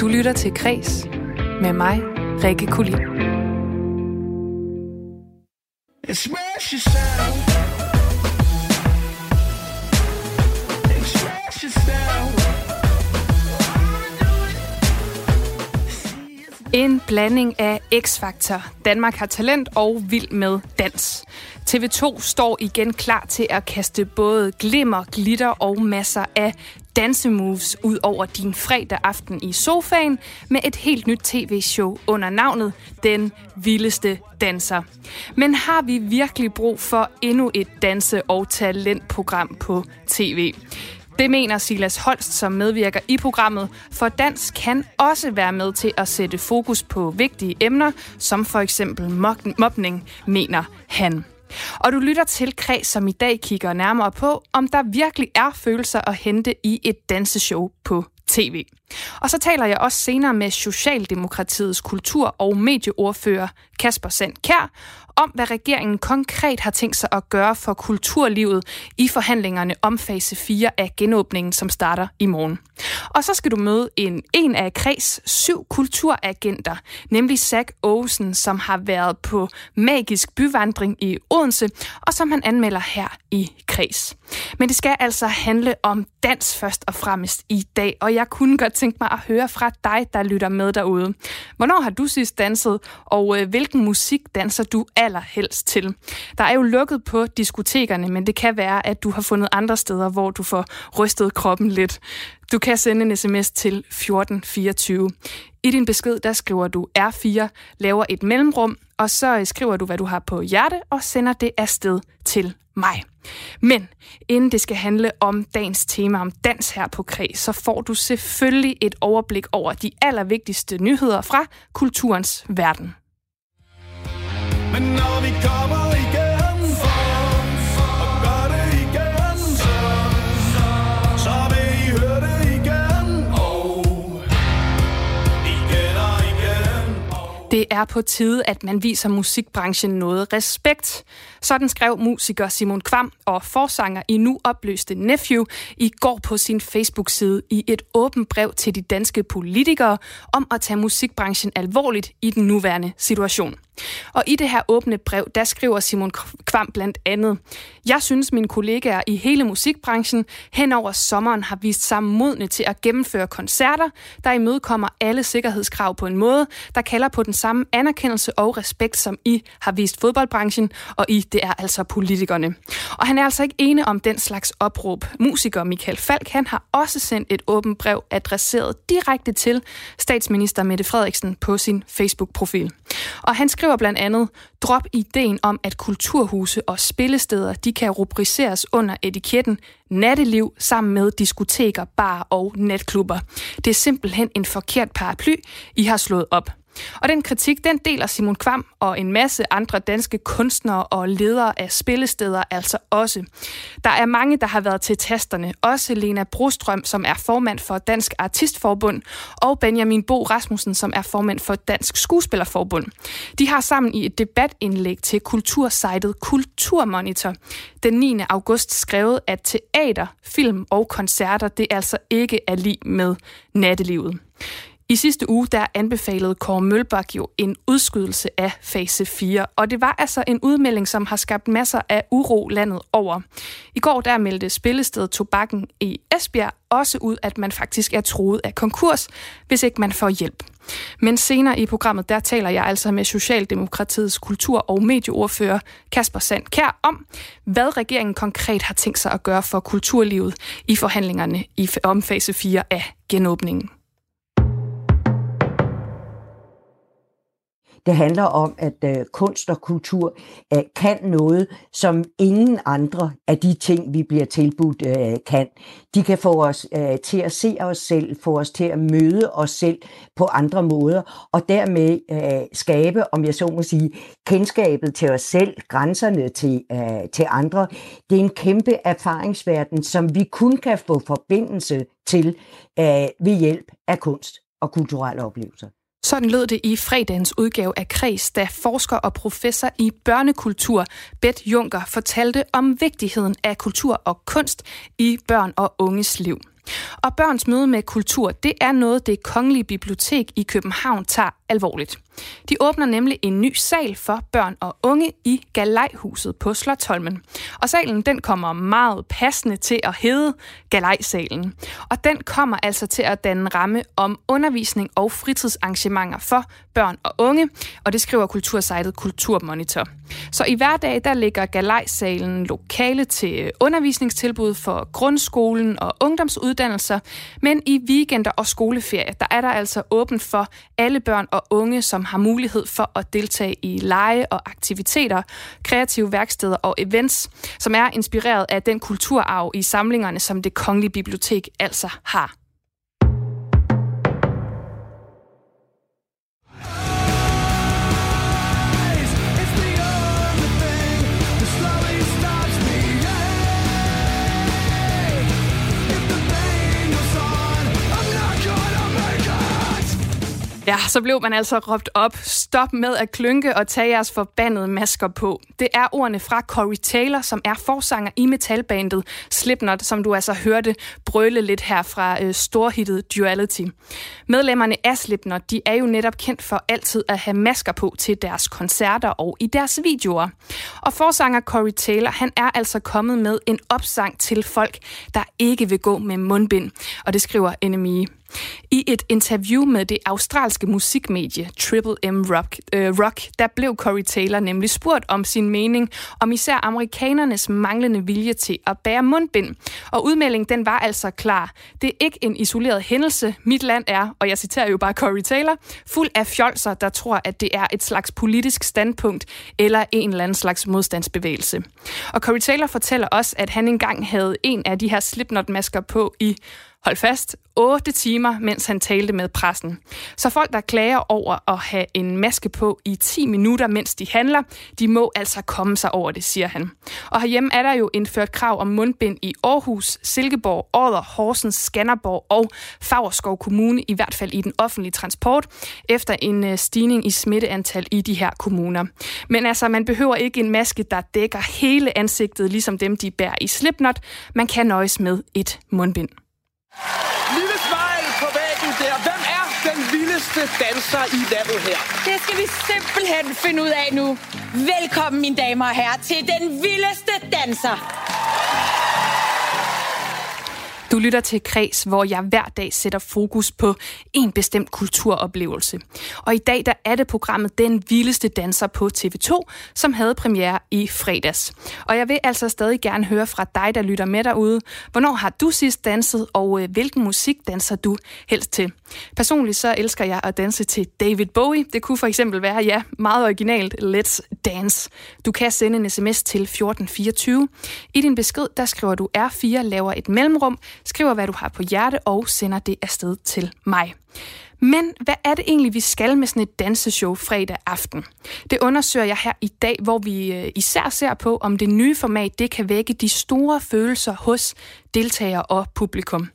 Du lytter til Kres med mig, Rikke Kulin. Express yourself. Yourself. En blanding af X-Factor, Danmark har talent og vild med dans. TV2 står igen klar til at kaste både glimmer, glitter og masser af dansemoves ud over din fredag aften i sofaen med et helt nyt tv-show under navnet Den Vildeste Danser. Men har vi virkelig brug for endnu et danse- og talentprogram på tv? Det mener Silas Holst, som medvirker i programmet, for dans kan også være med til at sætte fokus på vigtige emner, som for eksempel mobning, mener han. Og du lytter til Kreds, som i dag kigger nærmere på, om der virkelig er følelser at hente i et danseshow på tv. Og så taler jeg også senere med Socialdemokratiets kultur- og medieordfører Kasper Sand Kær om, hvad regeringen konkret har tænkt sig at gøre for kulturlivet i forhandlingerne om fase 4 af genåbningen, som starter i morgen. Og så skal du møde en, en af Kreds syv kulturagenter, nemlig Zach Olsen, som har været på magisk byvandring i Odense, og som han anmelder her i Kreds. Men det skal altså handle om dans først og fremmest i dag, og jeg kunne godt tænke mig at høre fra dig, der lytter med derude. Hvornår har du sidst danset, og øh, hvilken musik danser du allerhelst til? Der er jo lukket på diskotekerne, men det kan være, at du har fundet andre steder, hvor du får rystet kroppen lidt. Du kan sende en sms til 1424. I din besked, der skriver du R4, laver et mellemrum, og så øh, skriver du, hvad du har på hjerte, og sender det afsted til mig. Men inden det skal handle om dagens tema om dans her på Kreds, så får du selvfølgelig et overblik over de allervigtigste nyheder fra kulturens verden. Men når vi kommer er på tide, at man viser musikbranchen noget respekt. Sådan skrev musiker Simon Kvam og forsanger i nu opløste Nephew i går på sin Facebook-side i et åbent brev til de danske politikere om at tage musikbranchen alvorligt i den nuværende situation. Og i det her åbne brev, der skriver Simon Kvam blandt andet, Jeg synes, mine kollegaer i hele musikbranchen hen over sommeren har vist sig modne til at gennemføre koncerter, der imødekommer alle sikkerhedskrav på en måde, der kalder på den samme anerkendelse og respekt, som I har vist fodboldbranchen, og I, det er altså politikerne. Og han er altså ikke ene om den slags opråb. Musiker Michael Falk, han har også sendt et åbent brev adresseret direkte til statsminister Mette Frederiksen på sin Facebook-profil. Og han skriver blandt andet, drop ideen om, at kulturhuse og spillesteder de kan rubriceres under etiketten natteliv sammen med diskoteker, bar og natklubber. Det er simpelthen en forkert paraply, I har slået op. Og den kritik, den deler Simon Kvam og en masse andre danske kunstnere og ledere af spillesteder altså også. Der er mange, der har været til tasterne. Også Lena Brostrøm, som er formand for Dansk Artistforbund, og Benjamin Bo Rasmussen, som er formand for Dansk Skuespillerforbund. De har sammen i et debatindlæg til kultursejtet Kulturmonitor den 9. august skrevet, at teater, film og koncerter, det altså ikke er lige med nattelivet. I sidste uge der anbefalede Kåre Mølbak jo en udskydelse af fase 4, og det var altså en udmelding, som har skabt masser af uro landet over. I går der meldte spillestedet Tobakken i Esbjerg også ud, at man faktisk er troet af konkurs, hvis ikke man får hjælp. Men senere i programmet, der taler jeg altså med Socialdemokratiets kultur- og medieordfører Kasper Sand Kær om, hvad regeringen konkret har tænkt sig at gøre for kulturlivet i forhandlingerne i om fase 4 af genåbningen. Det handler om, at øh, kunst og kultur øh, kan noget, som ingen andre af de ting, vi bliver tilbudt, øh, kan. De kan få os øh, til at se os selv, få os til at møde os selv på andre måder, og dermed øh, skabe, om jeg så må sige, kendskabet til os selv, grænserne til, øh, til andre. Det er en kæmpe erfaringsverden, som vi kun kan få forbindelse til øh, ved hjælp af kunst og kulturelle oplevelser. Sådan lød det i fredagens udgave af Kreds, da forsker og professor i børnekultur, Bet Junker, fortalte om vigtigheden af kultur og kunst i børn og unges liv. Og børns møde med kultur, det er noget, det kongelige bibliotek i København tager alvorligt. De åbner nemlig en ny sal for børn og unge i Galejhuset på Slottholmen. Og salen den kommer meget passende til at hedde Galejsalen. Og den kommer altså til at danne ramme om undervisning og fritidsarrangementer for børn og unge, og det skriver kultursejtet Kulturmonitor. Så i hverdag der ligger Galejsalen lokale til undervisningstilbud for grundskolen og ungdomsuddannelser, men i weekender og skoleferie, der er der altså åbent for alle børn og unge, som har mulighed for at deltage i lege og aktiviteter, kreative værksteder og events, som er inspireret af den kulturarv i samlingerne, som det kongelige bibliotek altså har. Ja, så blev man altså råbt op. Stop med at klynke og tage jeres forbandede masker på. Det er ordene fra Corey Taylor, som er forsanger i metalbandet Slipknot, som du altså hørte brøle lidt her fra øh, storhittet Duality. Medlemmerne af Slipknot, de er jo netop kendt for altid at have masker på til deres koncerter og i deres videoer. Og forsanger Corey Taylor, han er altså kommet med en opsang til folk, der ikke vil gå med mundbind. Og det skriver NME. I et interview med det australske musikmedie Triple M Rock, øh, Rock, der blev Corey Taylor nemlig spurgt om sin mening om især amerikanernes manglende vilje til at bære mundbind. Og udmeldingen den var altså klar. Det er ikke en isoleret hændelse. Mit land er, og jeg citerer jo bare Corey Taylor, fuld af fjolser, der tror, at det er et slags politisk standpunkt eller en eller anden slags modstandsbevægelse. Og Corey Taylor fortæller også, at han engang havde en af de her Slipknot-masker på i hold fast, 8 timer, mens han talte med pressen. Så folk, der klager over at have en maske på i 10 minutter, mens de handler, de må altså komme sig over det, siger han. Og herhjemme er der jo indført krav om mundbind i Aarhus, Silkeborg, Odder, Horsens, Skanderborg og Fagerskov Kommune, i hvert fald i den offentlige transport, efter en øh, stigning i smitteantal i de her kommuner. Men altså, man behøver ikke en maske, der dækker hele ansigtet, ligesom dem, de bærer i Slipknot. Man kan nøjes med et mundbind. Lille smile på væggen der. Hvem er den vildeste danser i landet her? Det skal vi simpelthen finde ud af nu. Velkommen, mine damer og herrer, til den vildeste danser. Du lytter til Kreds, hvor jeg hver dag sætter fokus på en bestemt kulturoplevelse. Og i dag der er det programmet Den Vildeste Danser på TV2, som havde premiere i fredags. Og jeg vil altså stadig gerne høre fra dig, der lytter med derude. Hvornår har du sidst danset, og øh, hvilken musik danser du helst til? Personligt så elsker jeg at danse til David Bowie. Det kunne for eksempel være, ja, meget originalt, Let's Dance. Du kan sende en sms til 1424. I din besked, der skriver du R4, laver et mellemrum, skriver, hvad du har på hjerte og sender det afsted til mig. Men hvad er det egentlig, vi skal med sådan et danseshow fredag aften? Det undersøger jeg her i dag, hvor vi øh, især ser på, om det nye format det kan vække de store følelser hos deltagere og publikum.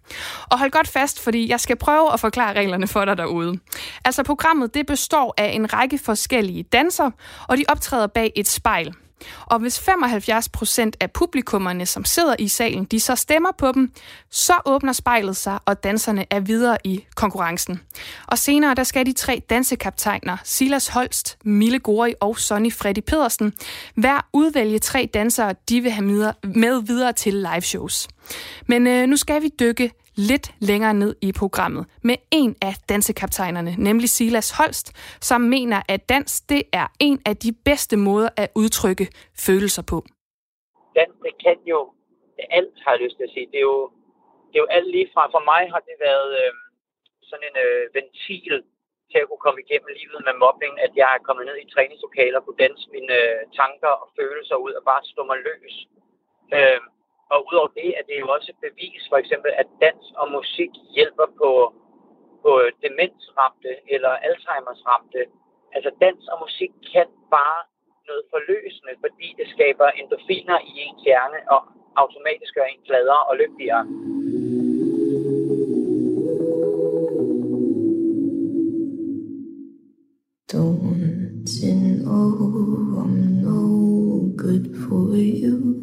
Og hold godt fast, fordi jeg skal prøve at forklare reglerne for dig derude. Altså programmet det består af en række forskellige danser, og de optræder bag et spejl. Og hvis 75 procent af publikummerne, som sidder i salen, de så stemmer på dem, så åbner spejlet sig, og danserne er videre i konkurrencen. Og senere, der skal de tre dansekaptajner, Silas Holst, Mille Gori og Sonny Freddy Pedersen, hver udvælge tre dansere, de vil have med videre til live shows. Men øh, nu skal vi dykke lidt længere ned i programmet med en af dansekaptajnerne, nemlig Silas Holst, som mener, at dans det er en af de bedste måder at udtrykke følelser på. Dans, det kan jo alt, har jeg lyst til at sige. Det er jo, det er jo alt lige fra. For mig har det været øh, sådan en øh, ventil til at kunne komme igennem livet med mobbing, at jeg er kommet ned i træningslokaler og kunne danse mine øh, tanker og følelser ud og bare stå mig løs. Øh, og udover det er det jo også et bevis, for eksempel, at dans og musik hjælper på, på demensramte eller Alzheimers ramte. Altså dans og musik kan bare noget forløsende, fordi det skaber endorfiner i ens hjerne og automatisk gør en gladere og lykkeligere. Don't know I'm no good for you.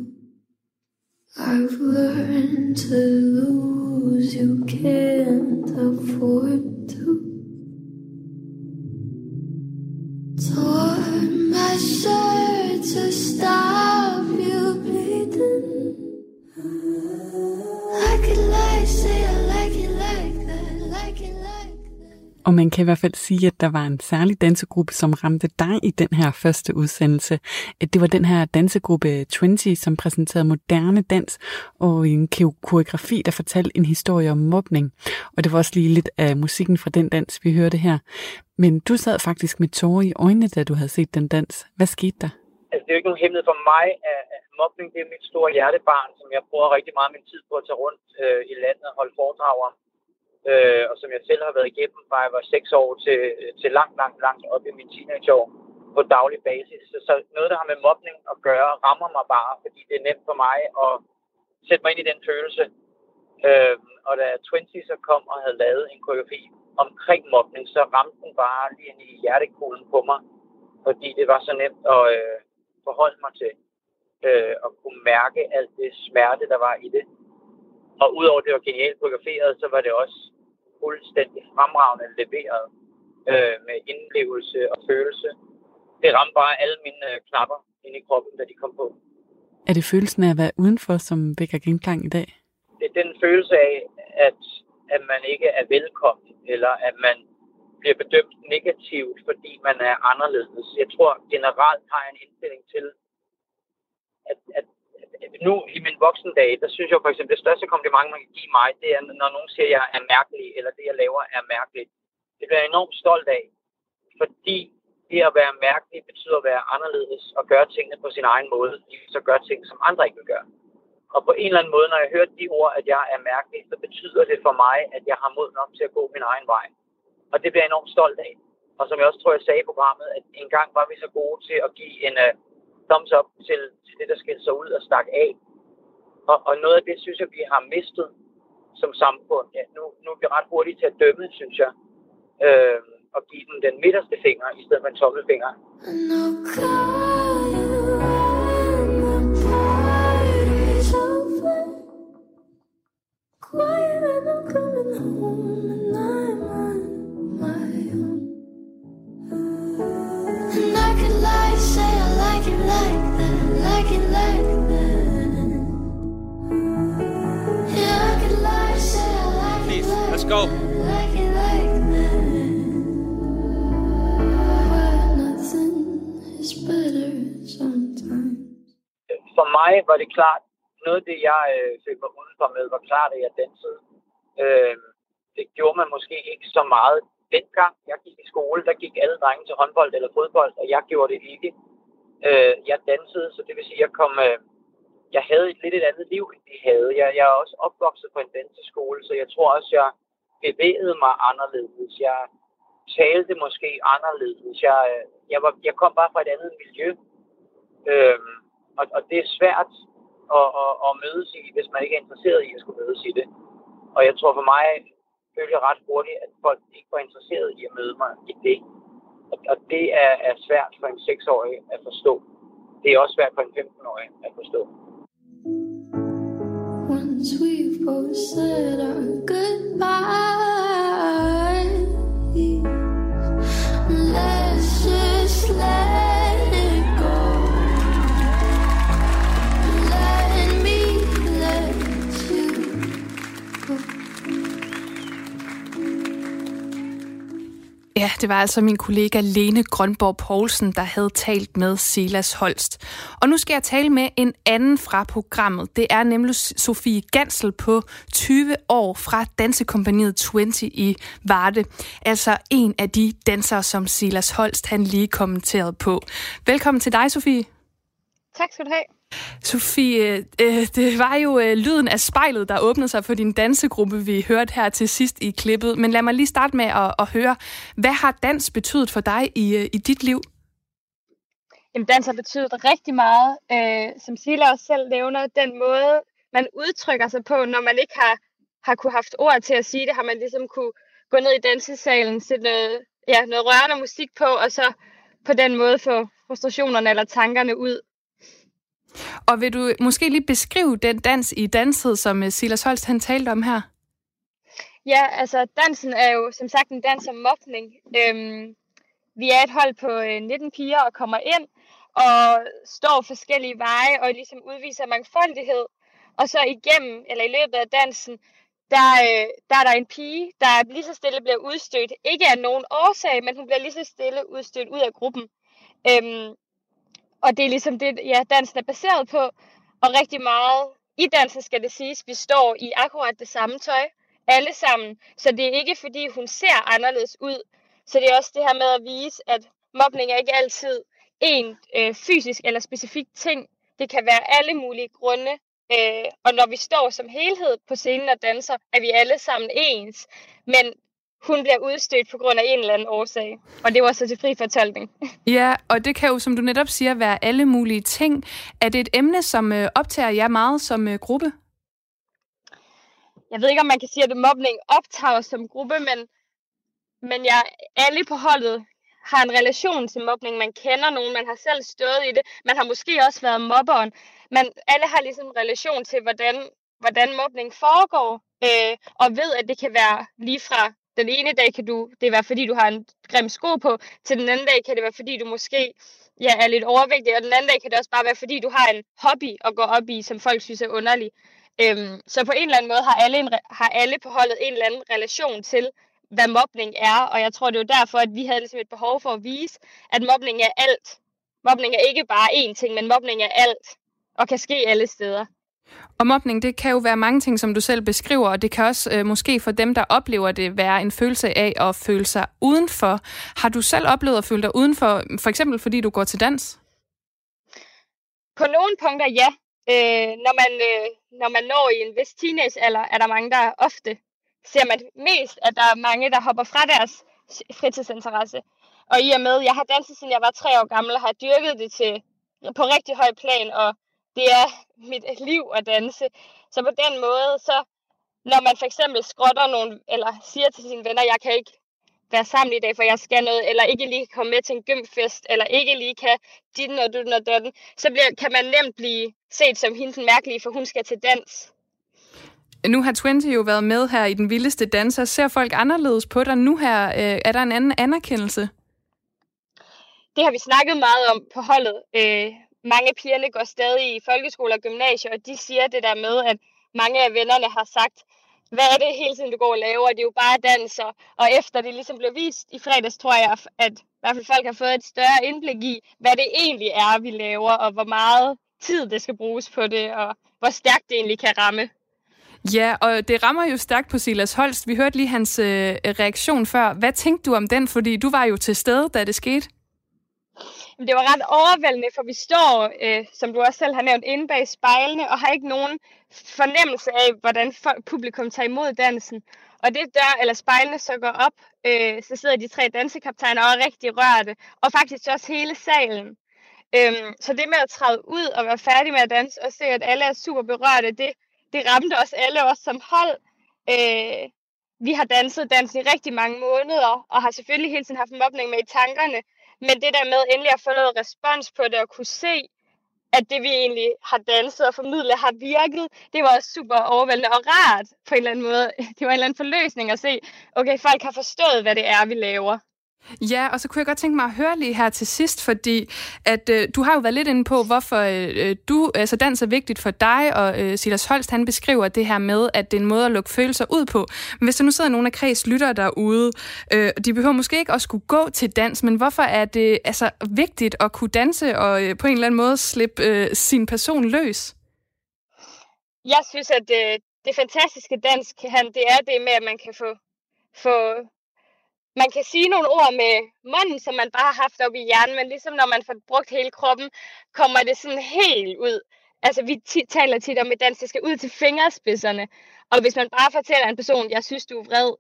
I've learned to lose you can't afford to. Tore my shirt to stop you bleeding. I could lie, say I like it like that, like it like. Og man kan i hvert fald sige, at der var en særlig dansegruppe, som ramte dig i den her første udsendelse. Det var den her dansegruppe 20, som præsenterede moderne dans og en koreografi, der fortalte en historie om mobning. Og det var også lige lidt af musikken fra den dans, vi hørte her. Men du sad faktisk med tårer i øjnene, da du havde set den dans. Hvad skete der? Altså, det er jo ikke nogen hemmelighed for mig, at mobning det er mit store hjertebarn, som jeg bruger rigtig meget af min tid på at tage rundt øh, i landet og holde foredrag om. Øh, og som jeg selv har været igennem fra jeg var 6 år til, til langt, langt, langt op i min teenageår på daglig basis. Så, så noget, der har med mobning at gøre, rammer mig bare, fordi det er nemt for mig at sætte mig ind i den følelse. Øh, og da 20 så kom og havde lavet en koreografi omkring mobning, så ramte den bare lige ind i hjertekuglen på mig, fordi det var så nemt at øh, forholde mig til øh, og kunne mærke alt det smerte, der var i det. Og udover det var genialt fotograferet, så var det også fuldstændig fremragende leveret øh, med indlevelse og følelse. Det ramte bare alle mine øh, knapper ind i kroppen, da de kom på. Er det følelsen af at være udenfor, som vækker genklang i dag? Det er den følelse af, at, at man ikke er velkommen, eller at man bliver bedømt negativt, fordi man er anderledes. Jeg tror generelt har jeg en indstilling til, at, at nu i min voksendag, der synes jeg for eksempel, det største kompliment, man kan give mig, det er, når nogen siger, at jeg er mærkelig, eller det, jeg laver, er mærkeligt. Det bliver jeg enormt stolt af, fordi det at være mærkelig betyder at være anderledes og gøre tingene på sin egen måde, ligesom så gøre ting, som andre ikke vil gøre. Og på en eller anden måde, når jeg hører de ord, at jeg er mærkelig, så betyder det for mig, at jeg har mod nok til at gå min egen vej. Og det bliver jeg enormt stolt af. Og som jeg også tror, jeg sagde i programmet, at en gang var vi så gode til at give en uh, thumbs up til, til det, der skilte sig ud og stak af. Og, og noget af det, synes jeg, vi har mistet som samfund. Ja, nu, nu er vi ret hurtige til at dømme, synes jeg. Øh, og give den den midterste finger, i stedet for en tommelfinger. No go. For mig var det klart, noget af det, jeg øh, fik mig udenfor med, var klart, at jeg dansede. Øh, det gjorde man måske ikke så meget dengang. Jeg gik i skole, der gik alle drenge til håndbold eller fodbold, og jeg gjorde det ikke. Øh, jeg dansede, så det vil sige, at jeg kom... Øh, jeg havde et lidt et andet liv, end de havde. Jeg, jeg er også opvokset på en danseskole, så jeg tror også, jeg bevægede mig anderledes. Jeg talte måske anderledes. Jeg, øh, jeg, var, jeg kom bare fra et andet miljø. Øhm, og, og det er svært at, at, at mødes i, hvis man ikke er interesseret i at skulle mødes i det. Og jeg tror for mig, følte jeg ret hurtigt, at folk ikke var interesseret i at møde mig i det. Og, og det er, er svært for en 6-årig at forstå. Det er også svært for en 15-årig at forstå. Once we've both said our good det var altså min kollega Lene Grønborg Poulsen, der havde talt med Silas Holst. Og nu skal jeg tale med en anden fra programmet. Det er nemlig Sofie Gansel på 20 år fra dansekompaniet 20 i Varde. Altså en af de dansere, som Silas Holst han lige kommenterede på. Velkommen til dig, Sofie. Tak skal du have. Sofie, øh, øh, det var jo øh, lyden af spejlet, der åbnede sig for din dansegruppe, vi hørte her til sidst i klippet. Men lad mig lige starte med at, at høre, hvad har dans betydet for dig i, øh, i dit liv? Jamen, dans har betydet rigtig meget. Øh, som Sila også selv nævner, den måde, man udtrykker sig på, når man ikke har, har kunne haft ord til at sige det, har man ligesom kunne gå ned i dansesalen, sætte noget, ja, noget rørende musik på, og så på den måde få frustrationerne eller tankerne ud. Og vil du måske lige beskrive den dans i danset, som øh, Silas Holst han talte om her? Ja, altså dansen er jo som sagt en dans om mobning. Øhm, vi er et hold på øh, 19 piger og kommer ind og står forskellige veje og ligesom udviser mangfoldighed. Og så igennem, eller i løbet af dansen, der, øh, der er der en pige, der lige så stille bliver udstødt. Ikke af nogen årsag, men hun bliver lige så stille udstødt ud af gruppen. Øhm, og det er ligesom det, ja, dansen er baseret på. Og rigtig meget i dansen skal det siges, vi står i akkurat det samme tøj, alle sammen. Så det er ikke fordi, hun ser anderledes ud. Så det er også det her med at vise, at mobning er ikke altid en øh, fysisk eller specifik ting. Det kan være alle mulige grunde. Øh, og når vi står som helhed på scenen og danser, er vi alle sammen ens. Men hun bliver udstødt på grund af en eller anden årsag. Og det var så til fri fortolkning. Ja, og det kan jo, som du netop siger, være alle mulige ting. Er det et emne, som øh, optager jer meget som øh, gruppe? Jeg ved ikke, om man kan sige, at mobning optager os som gruppe, men, men jeg, alle på holdet har en relation til mobning. Man kender nogen, man har selv stået i det. Man har måske også været mobberen. Men alle har ligesom en relation til, hvordan, hvordan mobning foregår. Øh, og ved, at det kan være lige fra den ene dag kan du, det være fordi du har en grim sko på, til den anden dag kan det være fordi du måske ja, er lidt overvægtig, og den anden dag kan det også bare være fordi du har en hobby at gå op i, som folk synes er underlig. Øhm, så på en eller anden måde har alle, en, har alle på holdet en eller anden relation til, hvad mobning er, og jeg tror, det var derfor, at vi havde ligesom et behov for at vise, at mobning er alt. Mobning er ikke bare én ting, men mobning er alt, og kan ske alle steder. Og mobning, det kan jo være mange ting, som du selv beskriver, og det kan også øh, måske for dem, der oplever det, være en følelse af at føle sig udenfor. Har du selv oplevet at føle dig udenfor, for eksempel fordi du går til dans? På nogle punkter, ja. Øh, når, man, øh, når man når i en vis teenagealder, er der mange, der ofte ser man mest, at der er mange, der hopper fra deres fritidsinteresse. Og i og med, jeg har danset, siden jeg var tre år gammel, og har dyrket det til på rigtig høj plan, og det er mit liv at danse. Så på den måde, så når man for eksempel skrotter nogen, eller siger til sine venner, jeg kan ikke være sammen i dag, for jeg skal noget, eller ikke lige komme med til en gymfest, eller ikke lige kan dit og du og den, så bliver, kan man nemt blive set som hende den mærkelige, for hun skal til dans. Nu har Twenty jo været med her i Den Vildeste Danser. Ser folk anderledes på dig nu her? Øh, er der en anden anerkendelse? Det har vi snakket meget om på holdet. Øh, mange pigerne går stadig i folkeskole og gymnasier, og de siger det der med, at mange af vennerne har sagt, hvad er det hele tiden, du går og laver? Det er jo bare danser. Og efter det ligesom blev vist i fredags, tror jeg, at i hvert fald folk har fået et større indblik i, hvad det egentlig er, vi laver, og hvor meget tid det skal bruges på det, og hvor stærkt det egentlig kan ramme. Ja, og det rammer jo stærkt på Silas Holst. Vi hørte lige hans øh, reaktion før. Hvad tænkte du om den? Fordi du var jo til stede, da det skete. Det var ret overvældende, for vi står, øh, som du også selv har nævnt, inde bag spejlene, og har ikke nogen fornemmelse af, hvordan publikum tager imod dansen. Og det dør, eller spejlene så går op, øh, så sidder de tre dansekaptajner og er rigtig rørte, og faktisk også hele salen. Øhm, så det med at træde ud og være færdig med at danse, og se, at alle er super berørte, det, det ramte os alle, os som hold. Øh, vi har danset dansen i rigtig mange måneder, og har selvfølgelig hele tiden haft mobning med i tankerne, men det der med endelig at få noget respons på det og kunne se, at det vi egentlig har danset og formidlet har virket, det var super overvældende og rart på en eller anden måde. Det var en eller anden forløsning at se, okay, folk har forstået, hvad det er, vi laver. Ja, og så kunne jeg godt tænke mig at høre lige her til sidst, fordi at øh, du har jo været lidt inde på, hvorfor øh, øh, du, altså dans er vigtigt for dig, og øh, Silas Holst, han beskriver det her med, at det er en måde at lukke følelser ud på. Men hvis der nu sidder nogle af kreds lytter derude, øh, de behøver måske ikke at skulle gå til dans, men hvorfor er det altså vigtigt at kunne danse og øh, på en eller anden måde slippe øh, sin person løs? Jeg synes, at øh, det fantastiske dansk, han, det er det med, at man kan få, få man kan sige nogle ord med munden, som man bare har haft op i hjernen, men ligesom når man får brugt hele kroppen, kommer det sådan helt ud. Altså, vi taler tit om, et dans det skal ud til fingerspidserne. Og hvis man bare fortæller en person, jeg synes, du er vred,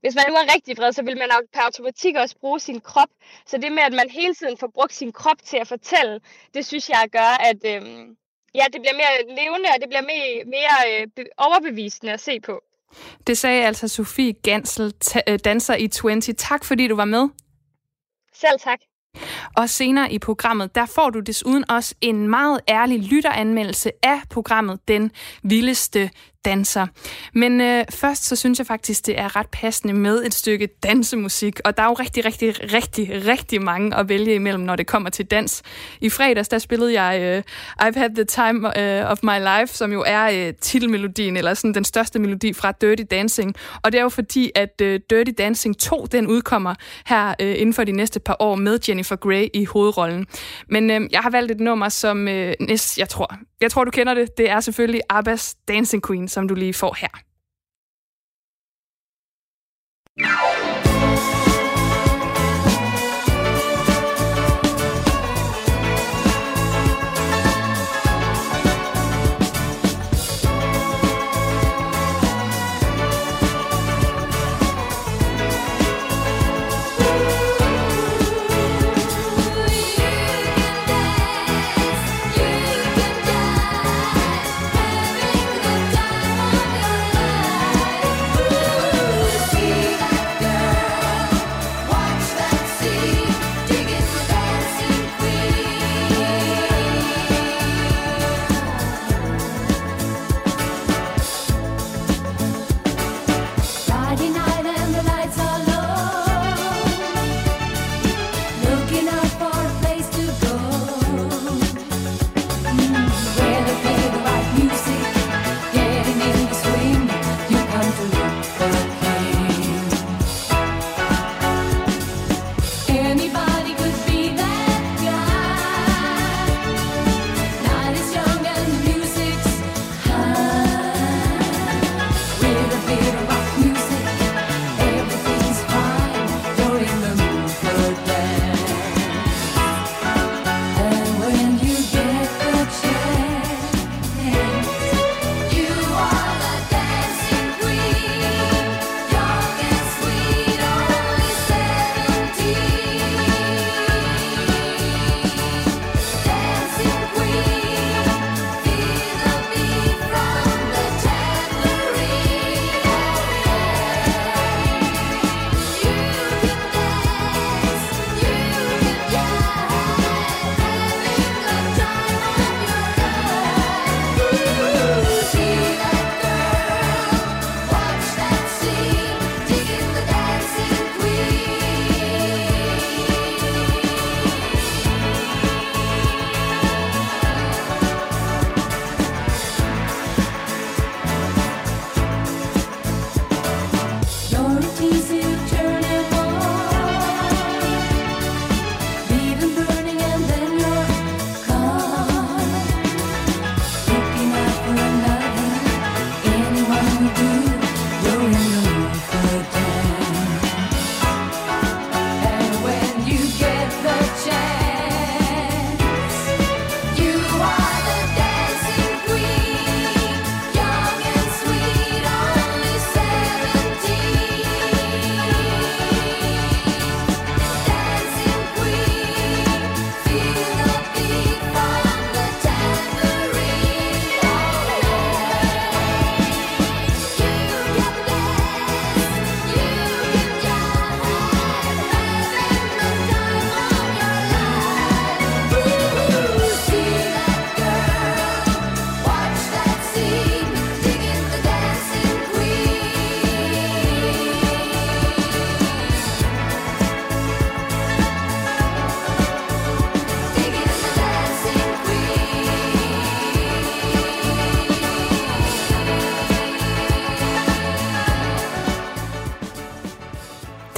hvis man nu er rigtig vred, så vil man per automatik også bruge sin krop. Så det med, at man hele tiden får brugt sin krop til at fortælle, det synes jeg gør, at øhm, ja, det bliver mere levende, og det bliver mere, mere øh, overbevisende at se på. Det sagde altså Sofie Gansel, øh, danser i 20. Tak fordi du var med. Selv tak. Og senere i programmet, der får du desuden også en meget ærlig lytteranmeldelse af programmet Den Vildeste danser. Men øh, først så synes jeg faktisk, det er ret passende med et stykke dansemusik. Og der er jo rigtig, rigtig, rigtig, rigtig mange at vælge imellem, når det kommer til dans. I fredags, der spillede jeg øh, I've Had the Time øh, of My Life, som jo er øh, titelmelodien, eller sådan den største melodi fra Dirty Dancing. Og det er jo fordi, at øh, Dirty Dancing 2, den udkommer her øh, inden for de næste par år med Jennifer Grey i hovedrollen. Men øh, jeg har valgt et nummer, som øh, næst, jeg tror, jeg tror, du kender det. Det er selvfølgelig Abbas Dancing Queen, som du lige får her. No!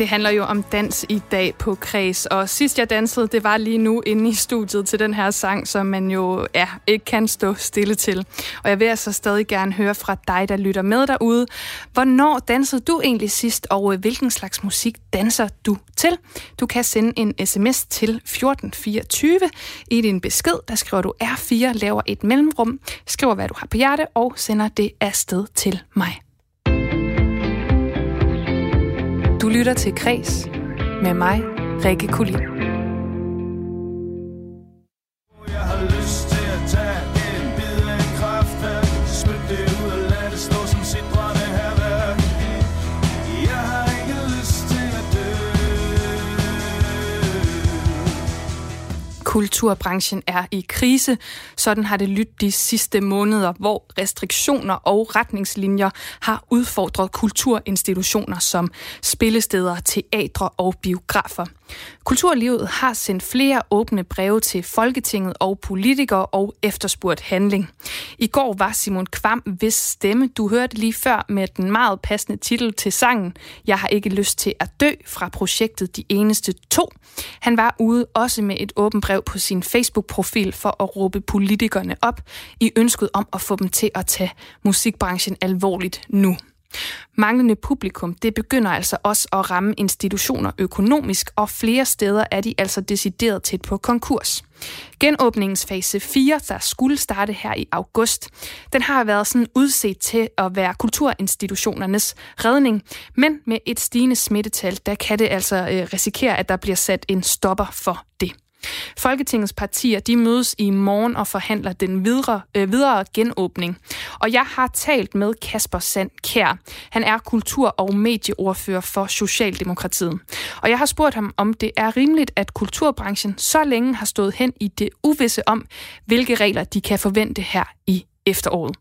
Det handler jo om dans i dag på Kreds, og sidst jeg dansede, det var lige nu inde i studiet til den her sang, som man jo ja, ikke kan stå stille til. Og jeg vil altså stadig gerne høre fra dig, der lytter med derude. Hvornår dansede du egentlig sidst, og øh, hvilken slags musik danser du til? Du kan sende en sms til 1424. I din besked, der skriver du R4, laver et mellemrum, skriver hvad du har på hjerte, og sender det afsted til mig. Du lytter til Kres med mig, Rikke Kulin. Jeg har Kulturbranchen er i krise. Sådan har det lyttet de sidste måneder, hvor restriktioner og retningslinjer har udfordret kulturinstitutioner som spillesteder, teatre og biografer. Kulturlivet har sendt flere åbne breve til Folketinget og politikere og efterspurgt handling. I går var Simon Kvam, hvis stemme du hørte lige før med den meget passende titel til sangen Jeg har ikke lyst til at dø fra projektet De Eneste To. Han var ude også med et åbent brev på sin Facebook-profil for at råbe politikerne op i ønsket om at få dem til at tage musikbranchen alvorligt nu. Manglende publikum, det begynder altså også at ramme institutioner økonomisk, og flere steder er de altså decideret tæt på konkurs. Genåbningens fase 4, der skulle starte her i august, den har været sådan udset til at være kulturinstitutionernes redning, men med et stigende smittetal, der kan det altså øh, risikere, at der bliver sat en stopper for det. Folketingets partier de mødes i morgen og forhandler den videre, øh, videre genåbning. Og jeg har talt med Kasper Sand Kær. Han er kultur- og medieordfører for Socialdemokratiet. Og jeg har spurgt ham, om det er rimeligt, at kulturbranchen så længe har stået hen i det uvisse om, hvilke regler de kan forvente her i efteråret.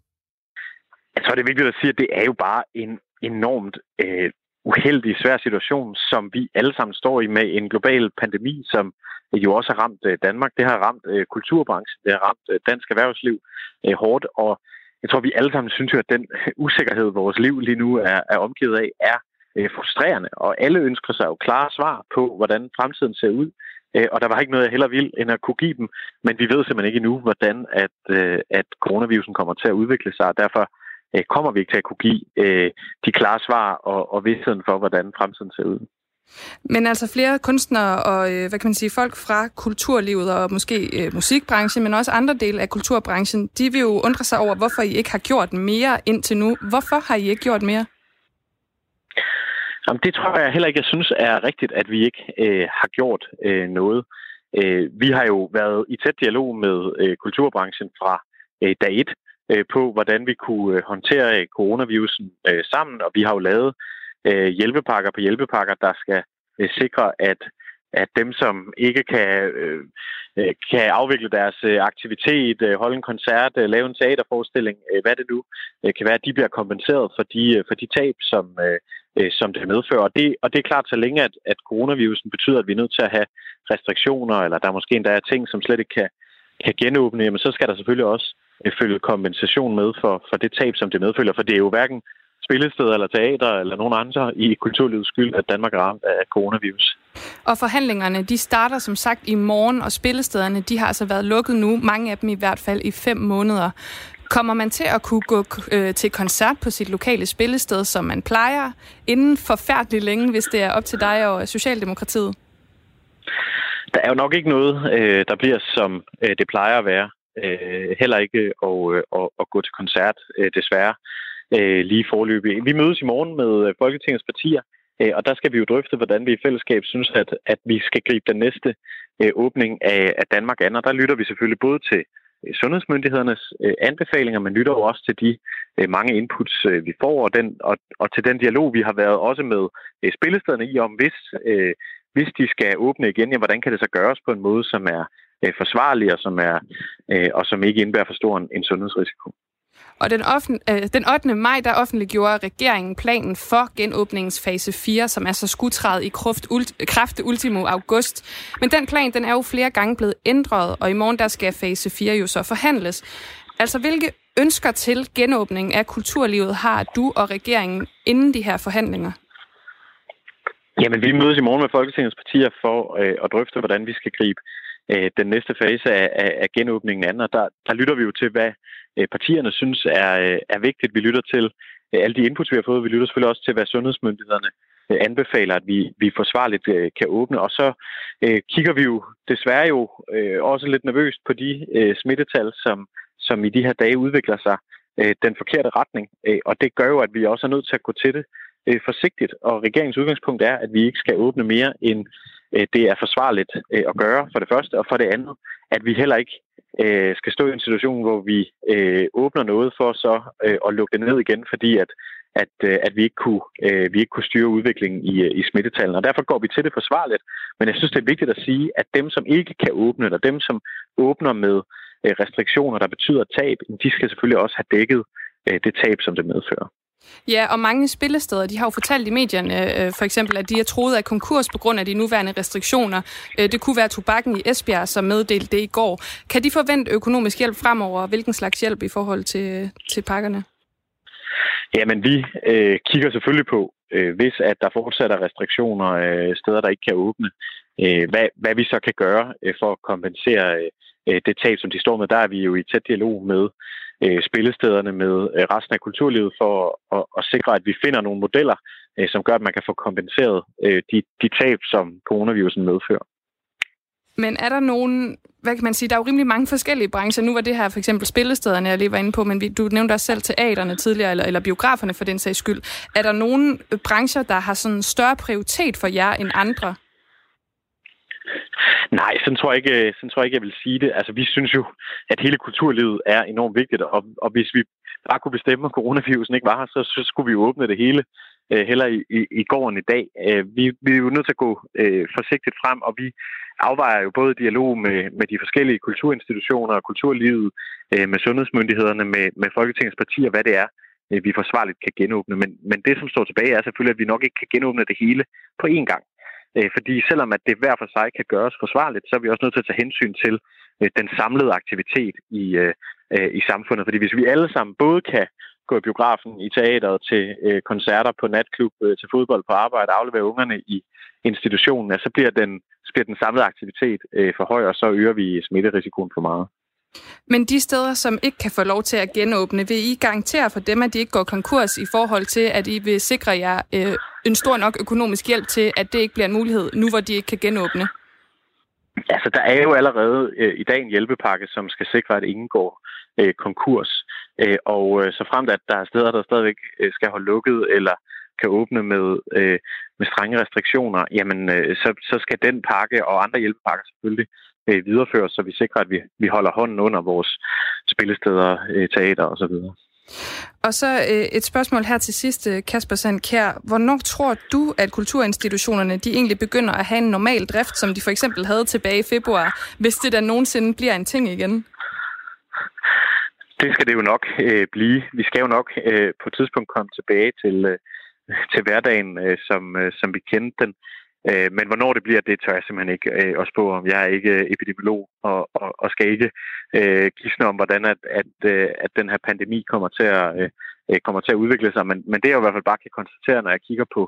Jeg tror, det er vigtigt at sige, at det er jo bare en enormt øh, uheldig, svær situation, som vi alle sammen står i med en global pandemi, som Øh, jo også har ramt øh, Danmark. Det har ramt øh, kulturbranchen, det har ramt dansk erhvervsliv hårdt, og jeg tror, vi alle sammen synes jo, at den usikkerhed, vores liv lige nu er, er omgivet af, er frustrerende, og alle ønsker sig jo klare svar på, hvordan fremtiden ser ud. Og der var ikke noget, jeg heller vil, end at kunne give dem. Men vi ved simpelthen ikke endnu, hvordan at, at coronavirusen kommer til at udvikle sig, og derfor kommer vi ikke til at kunne give de klare svar og, og vidstheden for, hvordan fremtiden ser ud. Men altså flere kunstnere og øh, hvad kan man sige, folk fra kulturlivet og måske øh, musikbranchen, men også andre dele af kulturbranchen, de vil jo undre sig over, hvorfor I ikke har gjort mere indtil nu. Hvorfor har I ikke gjort mere? Jamen, det tror jeg heller ikke, jeg synes er rigtigt, at vi ikke øh, har gjort øh, noget. Øh, vi har jo været i tæt dialog med øh, kulturbranchen fra øh, dag et øh, på, hvordan vi kunne øh, håndtere øh, coronavirusen øh, sammen, og vi har jo lavet øh, hjælpepakker på hjælpepakker, der skal øh, sikre, at at dem, som ikke kan, øh, øh, kan afvikle deres øh, aktivitet, øh, holde en koncert, øh, lave en teaterforestilling, øh, hvad det nu øh, kan være, at de bliver kompenseret for de, øh, for de tab, som, øh, øh, som det medfører. Og det, og det er klart, så længe at, at coronavirusen betyder, at vi er nødt til at have restriktioner, eller der måske endda er ting, som slet ikke kan, kan genåbne, jamen så skal der selvfølgelig også øh, følge kompensation med for, for det tab, som det medfølger. For det er jo hverken spillesteder eller teater eller nogen andre i kulturlivets skyld, at Danmark er ramt af coronavirus. Og forhandlingerne, de starter som sagt i morgen, og spillestederne, de har altså været lukket nu, mange af dem i hvert fald i fem måneder. Kommer man til at kunne gå øh, til koncert på sit lokale spillested, som man plejer, inden forfærdeligt længe, hvis det er op til dig og Socialdemokratiet? Der er jo nok ikke noget, øh, der bliver som øh, det plejer at være. Øh, heller ikke at, øh, at, at gå til koncert, øh, desværre øh, lige forløbig. Vi mødes i morgen med øh, Folketingets partier, øh, og der skal vi jo drøfte, hvordan vi i fællesskab synes, at, at vi skal gribe den næste øh, åbning af, af Danmark an. Og der lytter vi selvfølgelig både til øh, sundhedsmyndighedernes øh, anbefalinger, men lytter jo også til de øh, mange inputs, øh, vi får, og, den, og, og til den dialog, vi har været også med øh, spillestederne i om, hvis, øh, hvis de skal åbne igen, ja, hvordan kan det så gøres på en måde, som er øh, forsvarlig og som, er, øh, og som ikke indebærer for stor en, en sundhedsrisiko. Og den, offent, øh, den 8. maj, der offentliggjorde regeringen planen for genåbningens fase 4, som altså skulle træde i kraft, ult, kraft ultimo august. Men den plan, den er jo flere gange blevet ændret, og i morgen der skal fase 4 jo så forhandles. Altså, hvilke ønsker til genåbning af kulturlivet har du og regeringen inden de her forhandlinger? Jamen, vi mødes i morgen med Folketingets partier for øh, at drøfte, hvordan vi skal gribe øh, den næste fase af, af, af genåbningen an. Og der, der lytter vi jo til, hvad Øh, partierne synes er, øh, er vigtigt. Vi lytter til øh, alle de input, vi har fået. Vi lytter selvfølgelig også til, hvad sundhedsmyndighederne anbefaler, at vi, vi forsvarligt kan åbne. Og så øh, kigger vi jo desværre jo øh, også lidt nervøst på de øh, smittetal, som, som i de her dage udvikler sig øh, den forkerte retning. Øh, og det gør jo, at vi også er nødt til at gå til det øh, forsigtigt. Og regeringens udgangspunkt er, at vi ikke skal åbne mere end Øh, det er forsvarligt øh, at gøre, for det første. Og for det andet, at vi heller ikke øh, skal stå i en situation, hvor vi øh, åbner noget for så øh, at lukke det ned igen, fordi at, at, øh, at vi, ikke kunne, øh, vi ikke kunne styre udviklingen i, øh, i smittetallene. Og derfor går vi til det forsvarligt. Men jeg synes, det er vigtigt at sige, at dem, som ikke kan åbne, eller dem, som åbner med øh, restriktioner, der betyder tab, de skal selvfølgelig også have dækket øh, det tab, som det medfører. Ja, og mange spillesteder, de har jo fortalt i medierne, øh, for eksempel, at de er troet af konkurs på grund af de nuværende restriktioner. Øh, det kunne være tobakken i Esbjerg, som meddelte det i går. Kan de forvente økonomisk hjælp fremover? Hvilken slags hjælp i forhold til, til pakkerne? Jamen, vi øh, kigger selvfølgelig på, øh, hvis at der fortsat er restriktioner, øh, steder, der ikke kan åbne, øh, hvad, hvad vi så kan gøre øh, for at kompensere øh, øh det tab, som de står med. Der er vi jo i tæt dialog med øh, spillestederne, med øh, resten af kulturlivet, for at, at sikre, at vi finder nogle modeller, øh, som gør, at man kan få kompenseret øh, de, de tab, som coronavirusen medfører. Men er der nogen, hvad kan man sige, der er jo rimelig mange forskellige brancher. Nu var det her for eksempel spillestederne, jeg lige var inde på, men vi- du nævnte også selv teaterne tidligere, eller, eller biograferne for den sags skyld. Er der nogen brancher, der har sådan større prioritet for jer end andre? Nej, sådan tror, jeg ikke, øh, sådan tror jeg ikke, jeg vil sige det. Altså, vi synes jo, at hele kulturlivet er enormt vigtigt, og, og hvis vi bare kunne bestemme, at coronavirusen ikke var her, så, så skulle vi jo åbne det hele øh, heller i, i, i går end i dag. Øh, vi, vi er jo nødt til at gå øh, forsigtigt frem, og vi afvejer jo både dialog med, med de forskellige kulturinstitutioner og kulturlivet, øh, med sundhedsmyndighederne, med, med Folketingets partier, hvad det er, øh, vi forsvarligt kan genåbne. Men, men det, som står tilbage, er selvfølgelig, at vi nok ikke kan genåbne det hele på én gang. Øh, fordi selvom at det hver for sig kan gøres forsvarligt, så er vi også nødt til at tage hensyn til øh, den samlede aktivitet i, øh, øh, i samfundet. Fordi hvis vi alle sammen både kan gå i biografen, i teateret, til øh, koncerter på natklub, øh, til fodbold på arbejde, aflevere ungerne i institutionen, så bliver den, så bliver den samlede aktivitet øh, for høj, og så øger vi smitterisikoen for meget. Men de steder, som ikke kan få lov til at genåbne, vil I garantere for dem, at de ikke går konkurs i forhold til, at I vil sikre jer øh, en stor nok økonomisk hjælp til, at det ikke bliver en mulighed, nu hvor de ikke kan genåbne? Altså, der er jo allerede øh, i dag en hjælpepakke, som skal sikre, at ingen går øh, konkurs. Øh, og øh, så fremt, at der er steder, der stadigvæk øh, skal holde lukket eller kan åbne med, øh, med strenge restriktioner, jamen øh, så, så skal den pakke og andre hjælpepakker selvfølgelig øh, videreføres, så vi sikrer, at vi, vi holder hånden under vores spillesteder, øh, teater osv. Og så øh, et spørgsmål her til sidst, øh, Kasper Sandkær. Hvornår tror du, at kulturinstitutionerne de egentlig begynder at have en normal drift, som de for eksempel havde tilbage i februar, hvis det der nogensinde bliver en ting igen? Det skal det jo nok øh, blive. Vi skal jo nok øh, på et tidspunkt komme tilbage til, øh, til hverdagen, øh, som, øh, som vi kendte den. Øh, men hvornår det bliver, det tør jeg simpelthen ikke øh, at spå om. Jeg er ikke øh, epidemiolog og, og, og skal ikke øh, gisne om, hvordan at, at, øh, at den her pandemi kommer til at, øh, øh, kommer til at udvikle sig. Men, men det jeg i hvert fald bare kan konstatere, når jeg kigger på,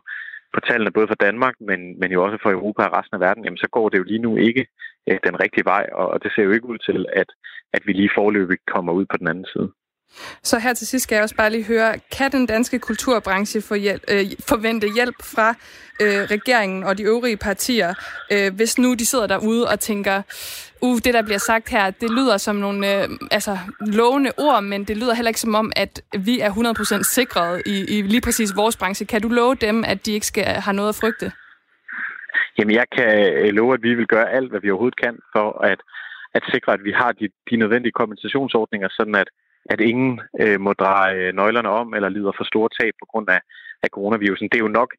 på tallene både for Danmark, men, men jo også for Europa og resten af verden, jamen, så går det jo lige nu ikke øh, den rigtige vej, og, og det ser jo ikke ud til, at, at vi lige forløbig kommer ud på den anden side. Så her til sidst skal jeg også bare lige høre, kan den danske kulturbranche for hjælp, øh, forvente hjælp fra øh, regeringen og de øvrige partier, øh, hvis nu de sidder derude og tænker, uh, det der bliver sagt her, det lyder som nogle øh, altså, lovende ord, men det lyder heller ikke som om, at vi er 100% sikret i, i lige præcis vores branche. Kan du love dem, at de ikke skal have noget at frygte? Jamen, jeg kan øh, love, at vi vil gøre alt, hvad vi overhovedet kan, for at, at sikre, at vi har de, de nødvendige kompensationsordninger, sådan at, at ingen øh, må dreje øh, nøglerne om eller lider for store tab på grund af, af coronavirusen. Det er jo nok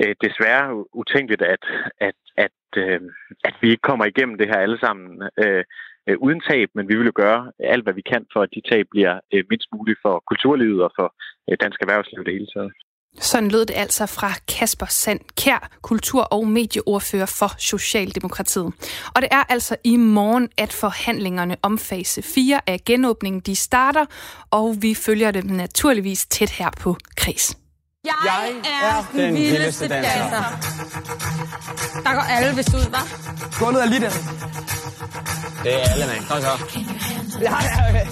øh, desværre utænkeligt, at, at, at, øh, at vi ikke kommer igennem det her alle sammen øh, øh, uden tab, men vi vil jo gøre alt, hvad vi kan for, at de tab bliver øh, mindst muligt for kulturlivet og for øh, dansk erhvervsliv det hele taget. Sådan lød det altså fra Kasper Sand Kær, kultur- og medieordfører for Socialdemokratiet. Og det er altså i morgen, at forhandlingerne om fase 4 af genåbningen de starter, og vi følger dem naturligvis tæt her på Kris. Jeg, jeg er den vildeste danser. Der går alle vist ud, hva'? Gulvet er lige der. Det er alle, mand. Kom så. Ja, ja, ja.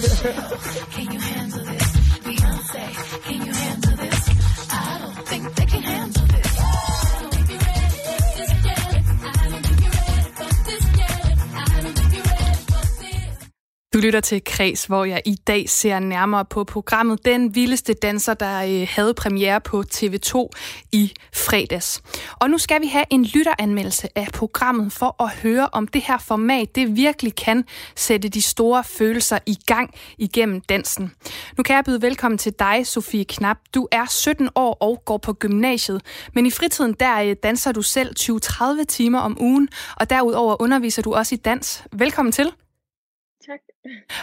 Du lytter til Kreds, hvor jeg i dag ser nærmere på programmet Den Vildeste Danser, der øh, havde premiere på TV2 i fredags. Og nu skal vi have en lytteranmeldelse af programmet for at høre, om det her format det virkelig kan sætte de store følelser i gang igennem dansen. Nu kan jeg byde velkommen til dig, Sofie Knap. Du er 17 år og går på gymnasiet, men i fritiden der øh, danser du selv 20-30 timer om ugen, og derudover underviser du også i dans. Velkommen til.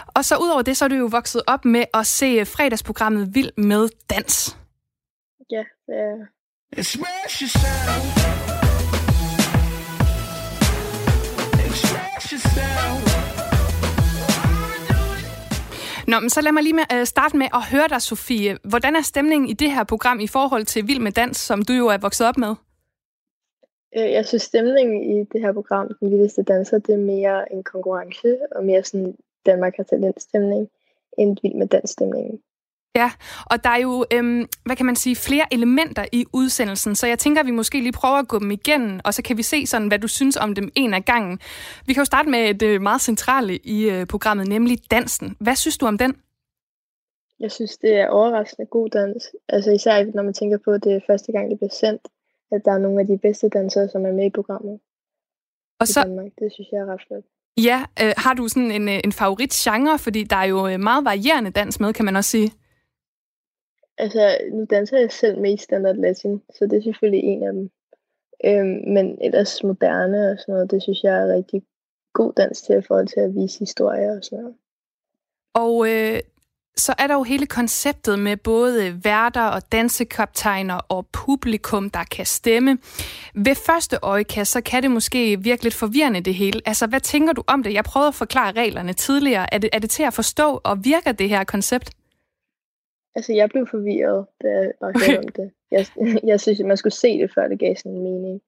Og så udover det, så er du jo vokset op med at se fredagsprogrammet Vild med Dans. Ja, det er. Nå, men så lad mig lige med, øh, starte med at høre dig, Sofie. Hvordan er stemningen i det her program i forhold til Vild med Dans, som du jo er vokset op med? Øh, Jeg synes, stemningen i det her program, Den Vildeste Danser, det er mere en konkurrence, og mere sådan Danmark har talentstemning, end vild med dansstemningen. Ja, og der er jo, øhm, hvad kan man sige, flere elementer i udsendelsen, så jeg tænker, at vi måske lige prøver at gå dem igennem, og så kan vi se sådan, hvad du synes om dem en af gangen. Vi kan jo starte med det meget centrale i øh, programmet, nemlig dansen. Hvad synes du om den? Jeg synes, det er overraskende god dans. Altså især når man tænker på, at det er første gang, det bliver sendt, at der er nogle af de bedste dansere, som er med i programmet Og i så, Danmark. Det synes jeg er ret flot. Ja, øh, har du sådan en, øh, en favoritgenre, fordi der er jo øh, meget varierende dans med, kan man også sige. Altså, nu danser jeg selv med i Standard Latin, så det er selvfølgelig en af dem. Øhm, men ellers moderne og sådan noget, det synes jeg er rigtig god dans til i forhold til at vise historier og sådan noget. Og øh, så er der jo hele konceptet med både værter og dansekaptajner og publikum, der kan stemme. Ved første øjekast, så kan det måske virke lidt forvirrende det hele. Altså, hvad tænker du om det? Jeg prøvede at forklare reglerne tidligere. Er det, er det til at forstå, og virker det her koncept? Altså, jeg blev forvirret, da jeg bare hørte om det. Jeg, jeg synes, at man skulle se det, før det gav sådan en mening.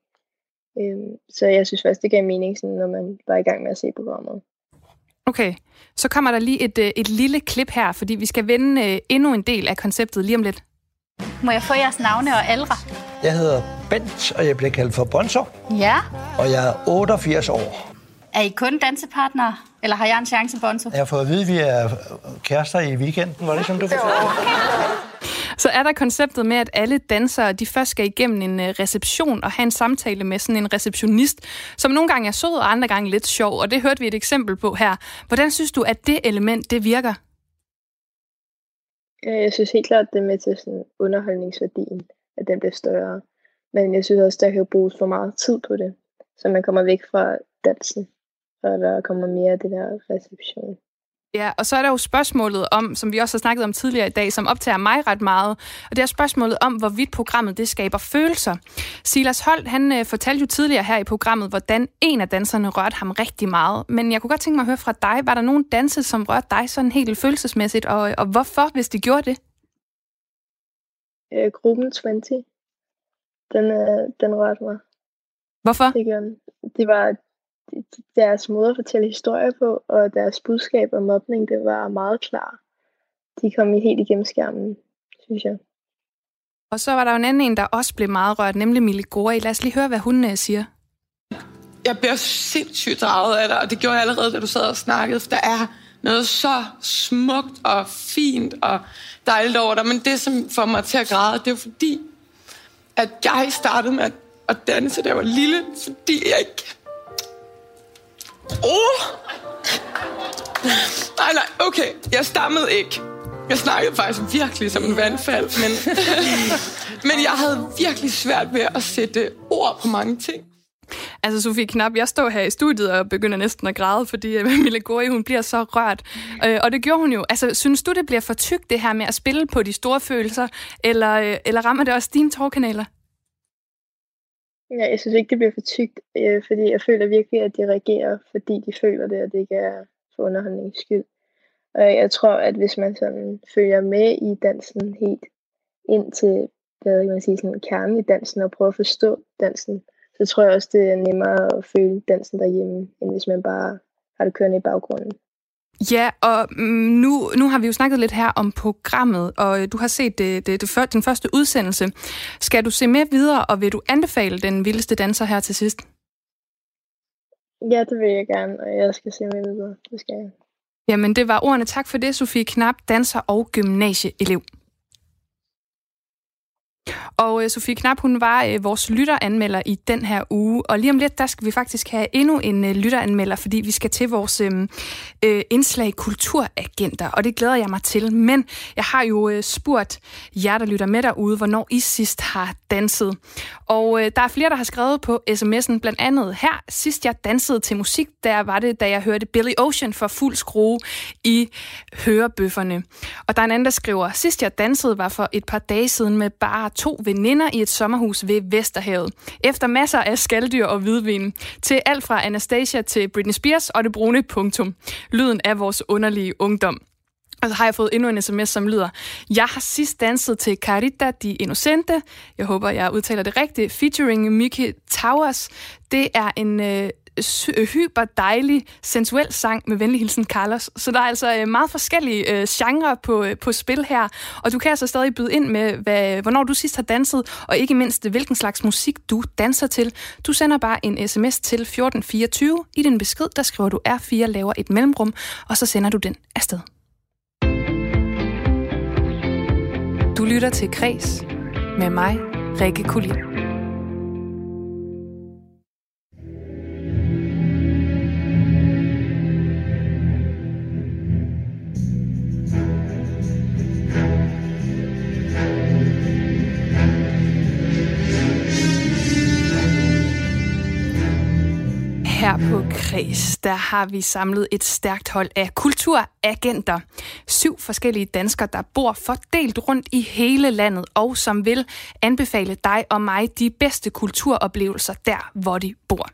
Øhm, så jeg synes først, det gav mening, sådan, når man var i gang med at se programmet. Okay, så kommer der lige et, øh, et lille klip her, fordi vi skal vende øh, endnu en del af konceptet lige om lidt. Må jeg få jeres navne og aldre? Jeg hedder Bent, og jeg bliver kaldt for Bonzo, Ja. og jeg er 88 år. Er I kun dansepartnere? Eller har jeg en chance, Bonzo? Jeg har fået at vide, at vi er kærester i weekenden. Var det, som du fortalte? Så er der konceptet med, at alle dansere de først skal igennem en øh, reception og have en samtale med sådan en receptionist, som nogle gange er sød og andre gange lidt sjov, og det hørte vi et eksempel på her. Hvordan synes du, at det element, det virker? Øh, Jeg synes helt klart, det er med til sådan underholdningsværdien, at den bliver større. Men jeg synes også, der kan bruges for meget tid på det, så man kommer væk fra dansen, og der kommer mere af det der reception. Ja, og så er der jo spørgsmålet om, som vi også har snakket om tidligere i dag, som optager mig ret meget, og det er spørgsmålet om, hvorvidt programmet det skaber følelser. Silas Holt, han øh, fortalte jo tidligere her i programmet, hvordan en af danserne rørte ham rigtig meget. Men jeg kunne godt tænke mig at høre fra dig, var der nogen danse, som rørte dig sådan helt følelsesmæssigt, og, og hvorfor, hvis de gjorde det? Øh, gruppen 20, den, øh, den rørte mig. Hvorfor? Det, gjorde den. det var deres måde at fortælle historier på, og deres budskab om mobning, det var meget klar. De kom i helt igennem skærmen, synes jeg. Og så var der jo en anden en, der også blev meget rørt, nemlig Mille Gori. Lad os lige høre, hvad hun øh, siger. jeg bliver sindssygt draget af dig, og det gjorde jeg allerede, da du sad og snakkede, for der er noget så smukt og fint og dejligt over dig, men det, som får mig til at græde, det er jo fordi, at jeg startede med at, at danse, da jeg var lille, fordi jeg ikke... Oh! Nej, nej, okay, jeg stammede ikke. Jeg snakkede faktisk virkelig som en vandfald, men, men jeg havde virkelig svært ved at sætte ord på mange ting. Altså, Sofie Knap, jeg står her i studiet og begynder næsten at græde, fordi øh, Mille Gori, hun bliver så rørt. Øh, og det gjorde hun jo. Altså, synes du, det bliver for tykt, det her med at spille på de store følelser, eller, øh, eller rammer det også dine tårkanaler? Ja, jeg synes ikke, det bliver for tykt, øh, fordi jeg føler virkelig, at de reagerer, fordi de føler det, og det ikke er for underholdningens skyld. Og jeg tror, at hvis man sådan følger med i dansen helt ind til, hvad kan man sige, sådan kernen i dansen, og prøver at forstå dansen, så tror jeg også, det er nemmere at føle dansen derhjemme, end hvis man bare har det kørende i baggrunden. Ja, og mm, nu, nu har vi jo snakket lidt her om programmet, og øh, du har set det, det, det, før- den første udsendelse. Skal du se med videre, og vil du anbefale den vildeste danser her til sidst? Ja, det vil jeg gerne, og jeg skal se med videre. Det skal jeg. Jamen, det var ordene. Tak for det, Sofie Knap, danser og gymnasieelev. Og øh, Sofie Knap, hun var øh, vores lytteranmelder i den her uge. Og lige om lidt, der skal vi faktisk have endnu en øh, lytteranmelder, fordi vi skal til vores øh, øh, indslag Kulturagenter. Og det glæder jeg mig til. Men jeg har jo øh, spurgt jer, der lytter med derude, hvornår I sidst har danset. Og øh, der er flere, der har skrevet på sms'en, blandt andet her. Sidst jeg dansede til musik, der var det, da jeg hørte Billy Ocean for fuld skrue i hørebøfferne. Og der er en anden, der skriver, sidst jeg dansede var for et par dage siden med bare to veninder i et sommerhus ved Vesterhavet. Efter masser af skalddyr og hvidvin. Til alt fra Anastasia til Britney Spears og det brune punktum. Lyden af vores underlige ungdom. Og så har jeg fået endnu en sms, som lyder, Jeg har sidst danset til Carita di Innocente. Jeg håber, jeg udtaler det rigtigt. Featuring Miki Towers. Det er en øh, Øh, hyper dejlig, sensuel sang med venlig hilsen Carlos. Så der er altså øh, meget forskellige øh, genrer på, øh, på spil her. Og du kan altså stadig byde ind med, hvad, hvornår du sidst har danset, og ikke mindst, hvilken slags musik du danser til. Du sender bare en sms til 1424. I din besked, der skriver du R4, laver et mellemrum, og så sender du den afsted. Du lytter til Kres med mig, Rikke Kulin. Her på Kreds, der har vi samlet et stærkt hold af kulturagenter. Syv forskellige danskere, der bor fordelt rundt i hele landet, og som vil anbefale dig og mig de bedste kulturoplevelser der, hvor de bor.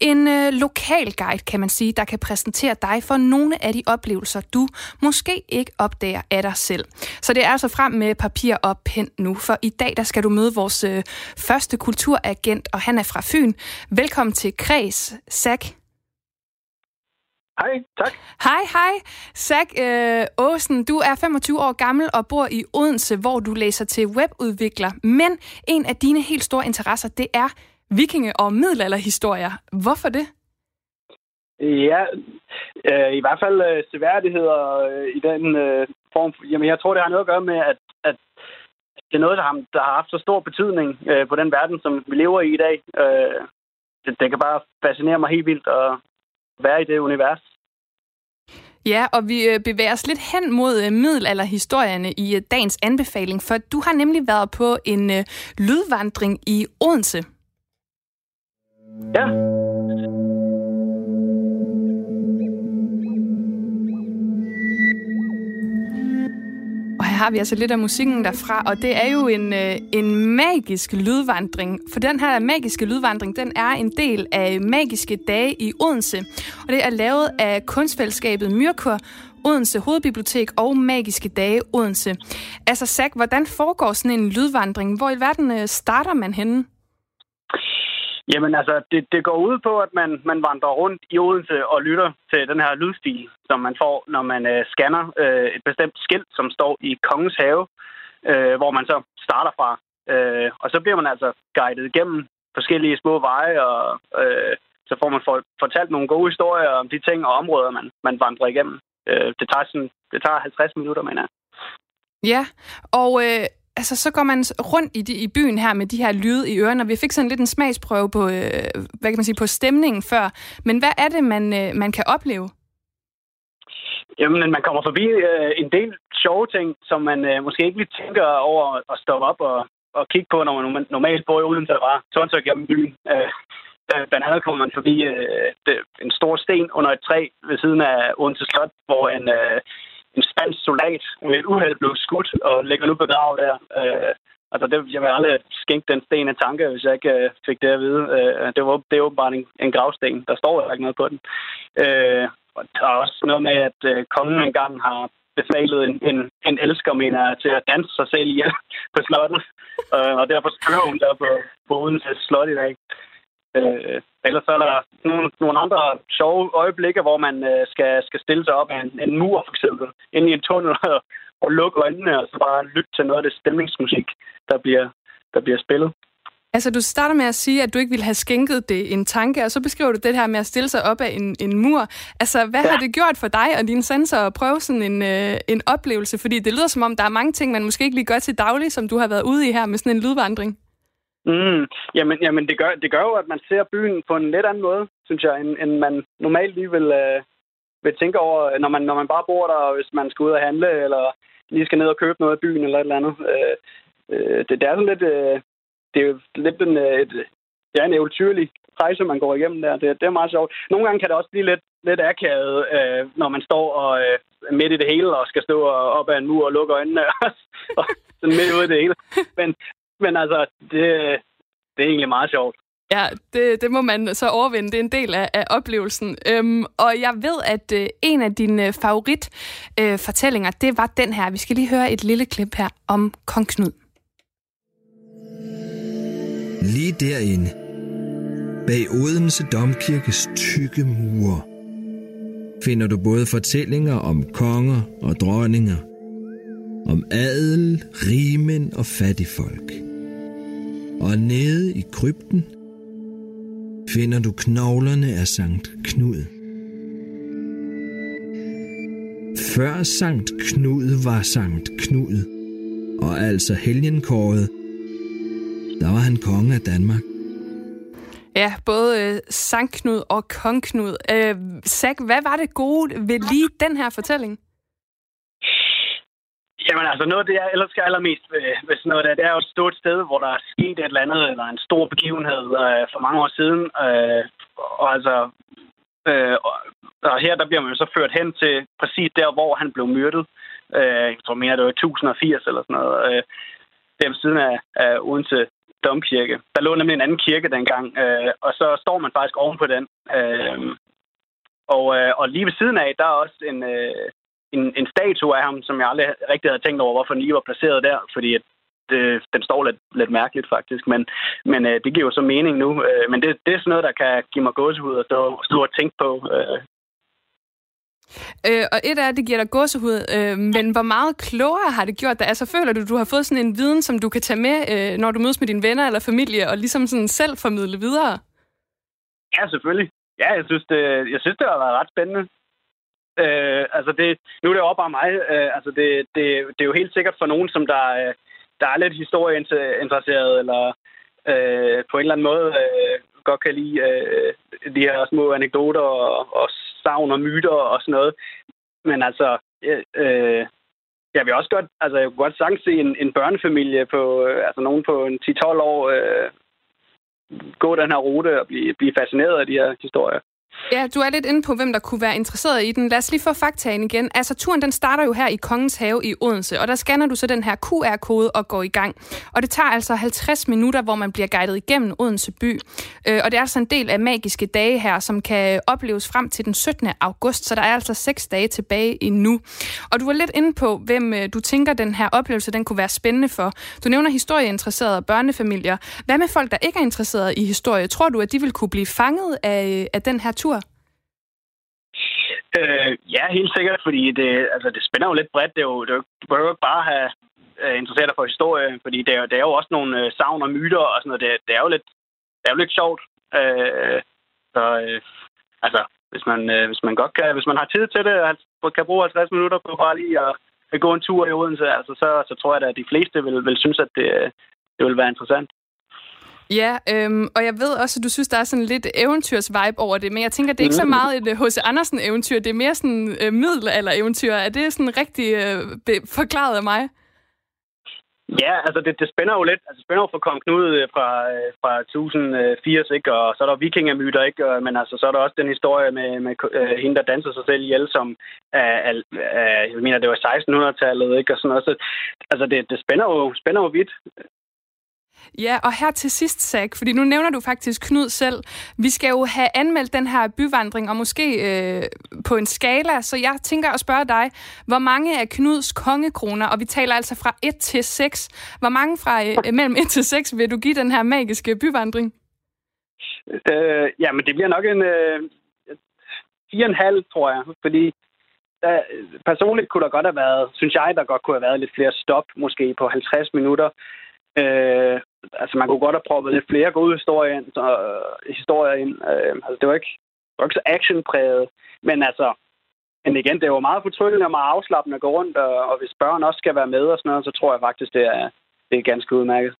En øh, lokal guide, kan man sige, der kan præsentere dig for nogle af de oplevelser, du måske ikke opdager af dig selv. Så det er altså frem med papir og pen nu, for i dag der skal du møde vores øh, første kulturagent, og han er fra Fyn. Velkommen til Kreds, Zach. Hej, tak. Hej, hej. Zach øh, Åsen, du er 25 år gammel og bor i Odense, hvor du læser til webudvikler. Men en af dine helt store interesser, det er vikinge- og middelalderhistorier. Hvorfor det? Ja, øh, i hvert fald øh, seværdigheder øh, i den øh, form. Jamen, jeg tror, det har noget at gøre med, at, at det er noget, der har, der har haft så stor betydning øh, på den verden, som vi lever i i dag. Øh, det, det kan bare fascinere mig helt vildt at være i det univers. Ja, og vi øh, bevæger os lidt hen mod øh, middelalderhistorierne i øh, dagens anbefaling, for du har nemlig været på en lydvandring i Odense. Ja. Og her har vi altså lidt af musikken derfra, og det er jo en, øh, en magisk lydvandring. For den her magiske lydvandring, den er en del af Magiske Dage i Odense. Og det er lavet af kunstfællesskabet Myrkur, Odense Hovedbibliotek og Magiske Dage Odense. Altså Zach, hvordan foregår sådan en lydvandring? Hvor i verden øh, starter man henne? Jamen altså, det, det går ud på, at man, man vandrer rundt i Odense og lytter til den her lydstil, som man får, når man øh, scanner øh, et bestemt skilt, som står i Kongens Have, øh, hvor man så starter fra. Øh, og så bliver man altså guidet igennem forskellige små veje, og øh, så får man for, fortalt nogle gode historier om de ting og områder, man, man vandrer igennem. Øh, det, tager sådan, det tager 50 minutter, mener jeg. Ja, og øh, altså, så går man rundt i, de, i byen her med de her lyde i ørerne, og vi fik sådan lidt en smagsprøve på, øh, hvad kan man sige, på stemningen før. Men hvad er det, man, øh, man kan opleve? Jamen, man kommer forbi øh, en del sjove ting, som man øh, måske ikke lige tænker over at stoppe op og, og kigge på, når man normalt bor i Odense og bare tårnsøg gennem byen. Øh, øh, blandt andet kommer man forbi øh, det, en stor sten under et træ ved siden af Odense Slot, hvor en, øh, en spansk soldat med et uheld blev skudt og ligger nu begravet der. Øh, altså, det, jeg vil aldrig skænke den sten en tanke, hvis jeg ikke øh, fik det at vide. Øh, det, var, det er åbenbart en, en gravsten. Der står jo ikke noget på den. Øh, og der er også noget med, at øh, kongen engang har befalet en, en, en elsker, mener jeg, til at danse sig selv ihjel på slottet. Øh, og derfor skriver hun der på, på Odense Slot i dag. Øh, ellers så er der nogle, nogle andre sjove øjeblikke, hvor man øh, skal, skal stille sig op af en, en mur, for eksempel, ind i en tunnel og, og lukke øjnene, og så bare lytte til noget af det stemningsmusik, der bliver, der bliver spillet. Altså, du starter med at sige, at du ikke ville have skænket det en tanke, og så beskriver du det her med at stille sig op af en, en mur. Altså, hvad ja. har det gjort for dig og dine sensorer at prøve sådan en, øh, en oplevelse? Fordi det lyder som om, der er mange ting, man måske ikke lige gør til daglig, som du har været ude i her med sådan en lydvandring. Mm, jamen, jamen det, gør, det gør jo, at man ser byen på en lidt anden måde, synes jeg, end, end man normalt lige vil, øh, vil tænke over, når man, når man bare bor der, og hvis man skal ud og handle, eller lige skal ned og købe noget i byen, eller et eller andet. Øh, øh, det, det er sådan lidt... Øh, det er jo lidt en, øh, et, det er en eventyrlig rejse, man går igennem der. Det, det er meget sjovt. Nogle gange kan det også blive lidt, lidt akavet, øh, når man står og øh, midt i det hele og skal stå og, op ad en mur og lukke øjnene og sådan midt ude i det hele. Men, men altså, det, det er egentlig meget sjovt. Ja, det, det må man så overvinde. Det er en del af, af oplevelsen. Øhm, og jeg ved, at øh, en af dine favoritfortællinger, øh, fortællinger, det var den her. Vi skal lige høre et lille klip her om Kong Knud. Lige derinde, bag Odense Domkirkes tykke mure, finder du både fortællinger om konger og dronninger, om adel, rigmænd og fattigfolk. Og nede i krypten finder du knoglerne af Sankt Knud. Før Sankt Knud var Sankt Knud, og altså helgenkåret, der var han konge af Danmark. Ja, både øh, Sankt Knud og Kong Knud. Øh, Zach, hvad var det gode ved lige den her fortælling? Jamen altså, noget af det, jeg elsker allermest ved, ved sådan noget der, det er jo et stort sted, hvor der er sket et eller andet, eller en stor begivenhed øh, for mange år siden. Øh, og altså, øh, og, og her der bliver man jo så ført hen til præcis der, hvor han blev myrdet. Øh, jeg tror mere, det var i 1080 eller sådan noget. Øh, der ved siden af, af Odense Domkirke. Der lå nemlig en anden kirke dengang, øh, og så står man faktisk oven på den. Øh, og, øh, og lige ved siden af, der er også en, øh, en, en statue af ham, som jeg aldrig rigtig havde tænkt over, hvorfor den lige var placeret der, fordi at det, den står lidt, lidt mærkeligt faktisk, men, men øh, det giver jo så mening nu. Øh, men det, det er sådan noget, der kan give mig gåsehud og stå, stå og tænke på. Øh. Øh, og et af det giver dig gåsehud, øh, men hvor meget klogere har det gjort dig? Altså føler du, du har fået sådan en viden, som du kan tage med, øh, når du mødes med dine venner eller familie, og ligesom sådan selv formidle videre? Ja, selvfølgelig. Ja, jeg synes, det, jeg synes, det har været ret spændende. Øh, altså det, nu er det jo bare mig. Øh, altså det, det, det er jo helt sikkert for nogen, som der, øh, der er lidt historieinteresseret, eller øh, på en eller anden måde øh, godt kan lide øh, de her små anekdoter og, og savn og myter og sådan noget. Men altså, øh, øh jeg vil også godt, altså jeg kunne godt sagtens se en, en børnefamilie på, øh, altså nogen på en 10-12 år øh, gå den her rute og blive, blive fascineret af de her historier. Ja, du er lidt inde på, hvem der kunne være interesseret i den. Lad os lige få faktaen igen. Altså, turen den starter jo her i Kongens Have i Odense, og der scanner du så den her QR-kode og går i gang. Og det tager altså 50 minutter, hvor man bliver guidet igennem Odense by. Øh, og det er altså en del af magiske dage her, som kan opleves frem til den 17. august, så der er altså seks dage tilbage endnu. Og du var lidt inde på, hvem øh, du tænker, den her oplevelse den kunne være spændende for. Du nævner historieinteresserede børnefamilier. Hvad med folk, der ikke er interesseret i historie? Tror du, at de vil kunne blive fanget af, øh, af den her tur? Øh, ja, helt sikkert, fordi det, altså, det spænder jo lidt bredt. Det er jo, det du behøver ikke bare have øh, interesseret dig for historie, fordi det er, det er jo også nogle øh, savn og myter og sådan noget. Det, det er jo lidt, det er jo lidt sjovt. Øh, så øh, altså, hvis man, øh, hvis man godt kan, hvis man har tid til det, og kan bruge 50 minutter på bare lige at, at gå en tur i Odense, altså, så, så tror jeg da, at de fleste vil, vil synes, at det, øh, det vil være interessant. Ja, øhm, og jeg ved også, at du synes, der er sådan lidt eventyrs-vibe over det, men jeg tænker, det er ikke så meget et H.C. Andersen-eventyr, det er mere sådan øh, middelalder-eventyr. Er det sådan rigtig øh, forklaret af mig? Ja, altså det, det spænder jo lidt. Altså det spænder jo fra Kong Knud øh, fra, øh, fra 1080, ikke? Og så er der vikingemyter, ikke? Men altså, så er der også den historie med, med øh, hende, der danser sig selv ihjel, som er, er, er, jeg mener, det var 1600-tallet, ikke? Og sådan noget. Så, altså det, det spænder jo, spænder jo vidt. Ja, og her til sidst, Zach, fordi nu nævner du faktisk Knud selv. Vi skal jo have anmeldt den her byvandring, og måske øh, på en skala, så jeg tænker at spørge dig, hvor mange af Knuds kongekroner, og vi taler altså fra 1 til 6, hvor mange fra øh, øh mellem 1 til 6 vil du give den her magiske byvandring? Øh, ja, men det bliver nok en øh, 4,5, tror jeg. Fordi der, personligt kunne der godt have været, synes jeg, der godt kunne have været lidt flere stop, måske på 50 minutter. Øh, altså man kunne godt have proppet lidt flere gode historier ind. Så, øh, historier ind. Øh, altså, det var ikke, det var ikke så actionpræget. Men altså, men igen, det er jo meget fortryllende og meget afslappende at gå rundt, og, og hvis børn også skal være med og sådan noget, så tror jeg faktisk, det er, det er ganske udmærket.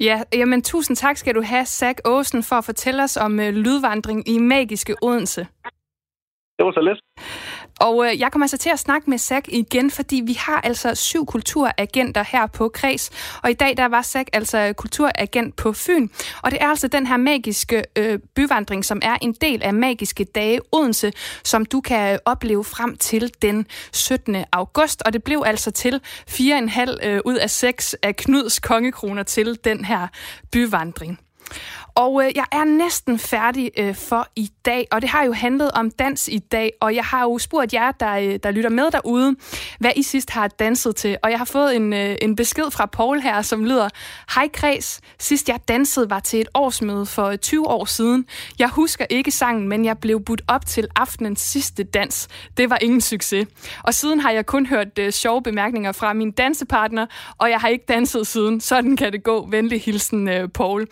Ja, jamen tusind tak skal du have, Zach Åsen, for at fortælle os om øh, lydvandring i magiske Odense. Det var så lidt. Og øh, jeg kommer altså til at snakke med Zach igen, fordi vi har altså syv kulturagenter her på Kreds. Og i dag der var Zach altså kulturagent på Fyn. Og det er altså den her magiske øh, byvandring, som er en del af Magiske Dage Odense, som du kan øh, opleve frem til den 17. august. Og det blev altså til 4,5 øh, ud af 6 af Knuds kongekroner til den her byvandring. Og øh, jeg er næsten færdig øh, for i dag, og det har jo handlet om dans i dag, og jeg har jo spurgt jer, der, øh, der lytter med derude, hvad I sidst har danset til. Og jeg har fået en, øh, en besked fra Paul her, som lyder, Hej Kreds, sidst jeg dansede var til et årsmøde for øh, 20 år siden. Jeg husker ikke sangen, men jeg blev budt op til aftenens sidste dans. Det var ingen succes. Og siden har jeg kun hørt øh, sjove bemærkninger fra min dansepartner, og jeg har ikke danset siden. Sådan kan det gå. Venlig hilsen, øh, Paul.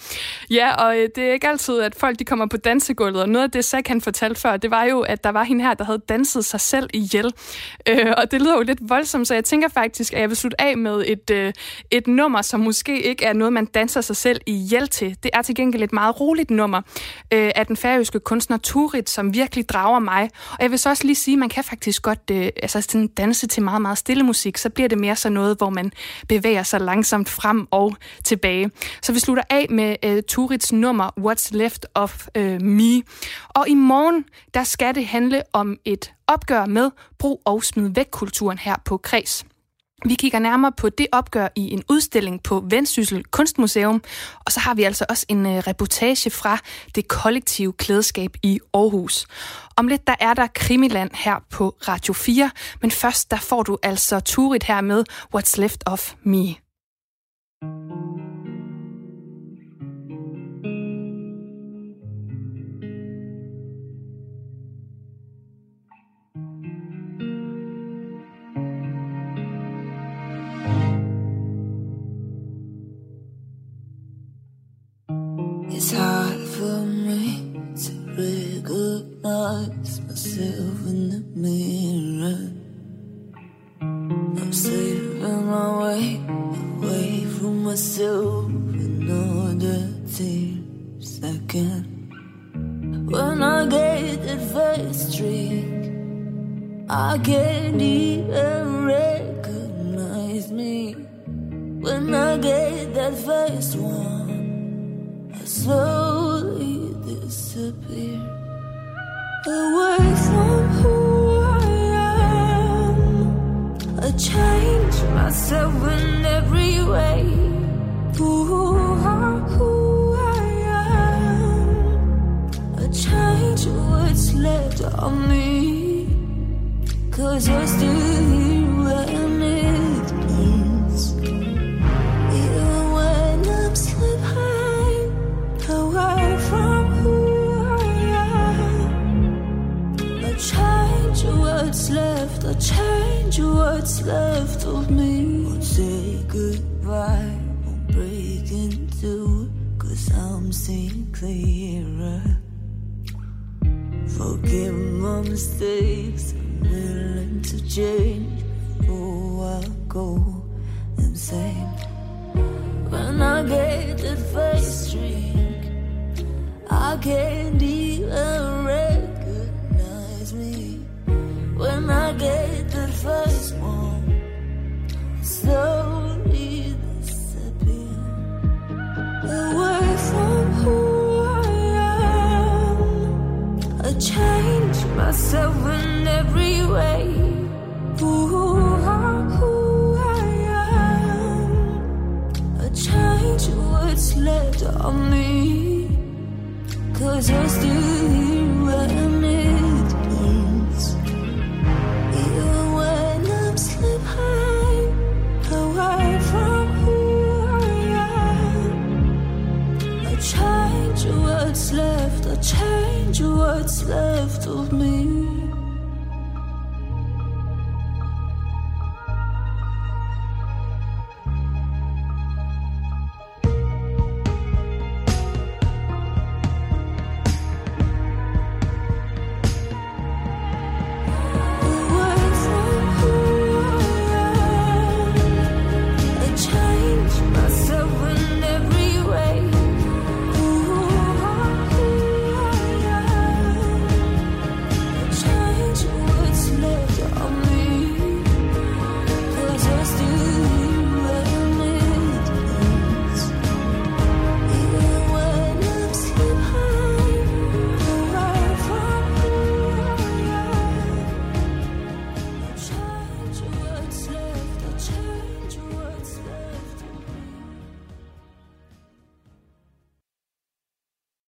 Ja, og øh, det er ikke altid, at folk de kommer på dansegulvet, og noget af det, Zack han fortalte før, det var jo, at der var hende her, der havde danset sig selv ihjel. Øh, og det lyder jo lidt voldsomt, så jeg tænker faktisk, at jeg vil slutte af med et, øh, et nummer, som måske ikke er noget, man danser sig selv ihjel til. Det er til gengæld et meget roligt nummer øh, af den færøske kunstner Turit, som virkelig drager mig. Og jeg vil så også lige sige, at man kan faktisk godt øh, altså sådan danse til meget, meget stille musik, så bliver det mere sådan noget, hvor man bevæger sig langsomt frem og tilbage. Så vi slutter af med øh, Turits nummer What's Left of øh, Me. Og i morgen, der skal det handle om et opgør med brug og smid væk kulturen her på Kreds. Vi kigger nærmere på det opgør i en udstilling på Vendsyssel Kunstmuseum, og så har vi altså også en øh, reportage fra det kollektive klædeskab i Aarhus. Om lidt der er der Krimiland her på Radio 4, men først der får du altså Turit her med What's Left of Me.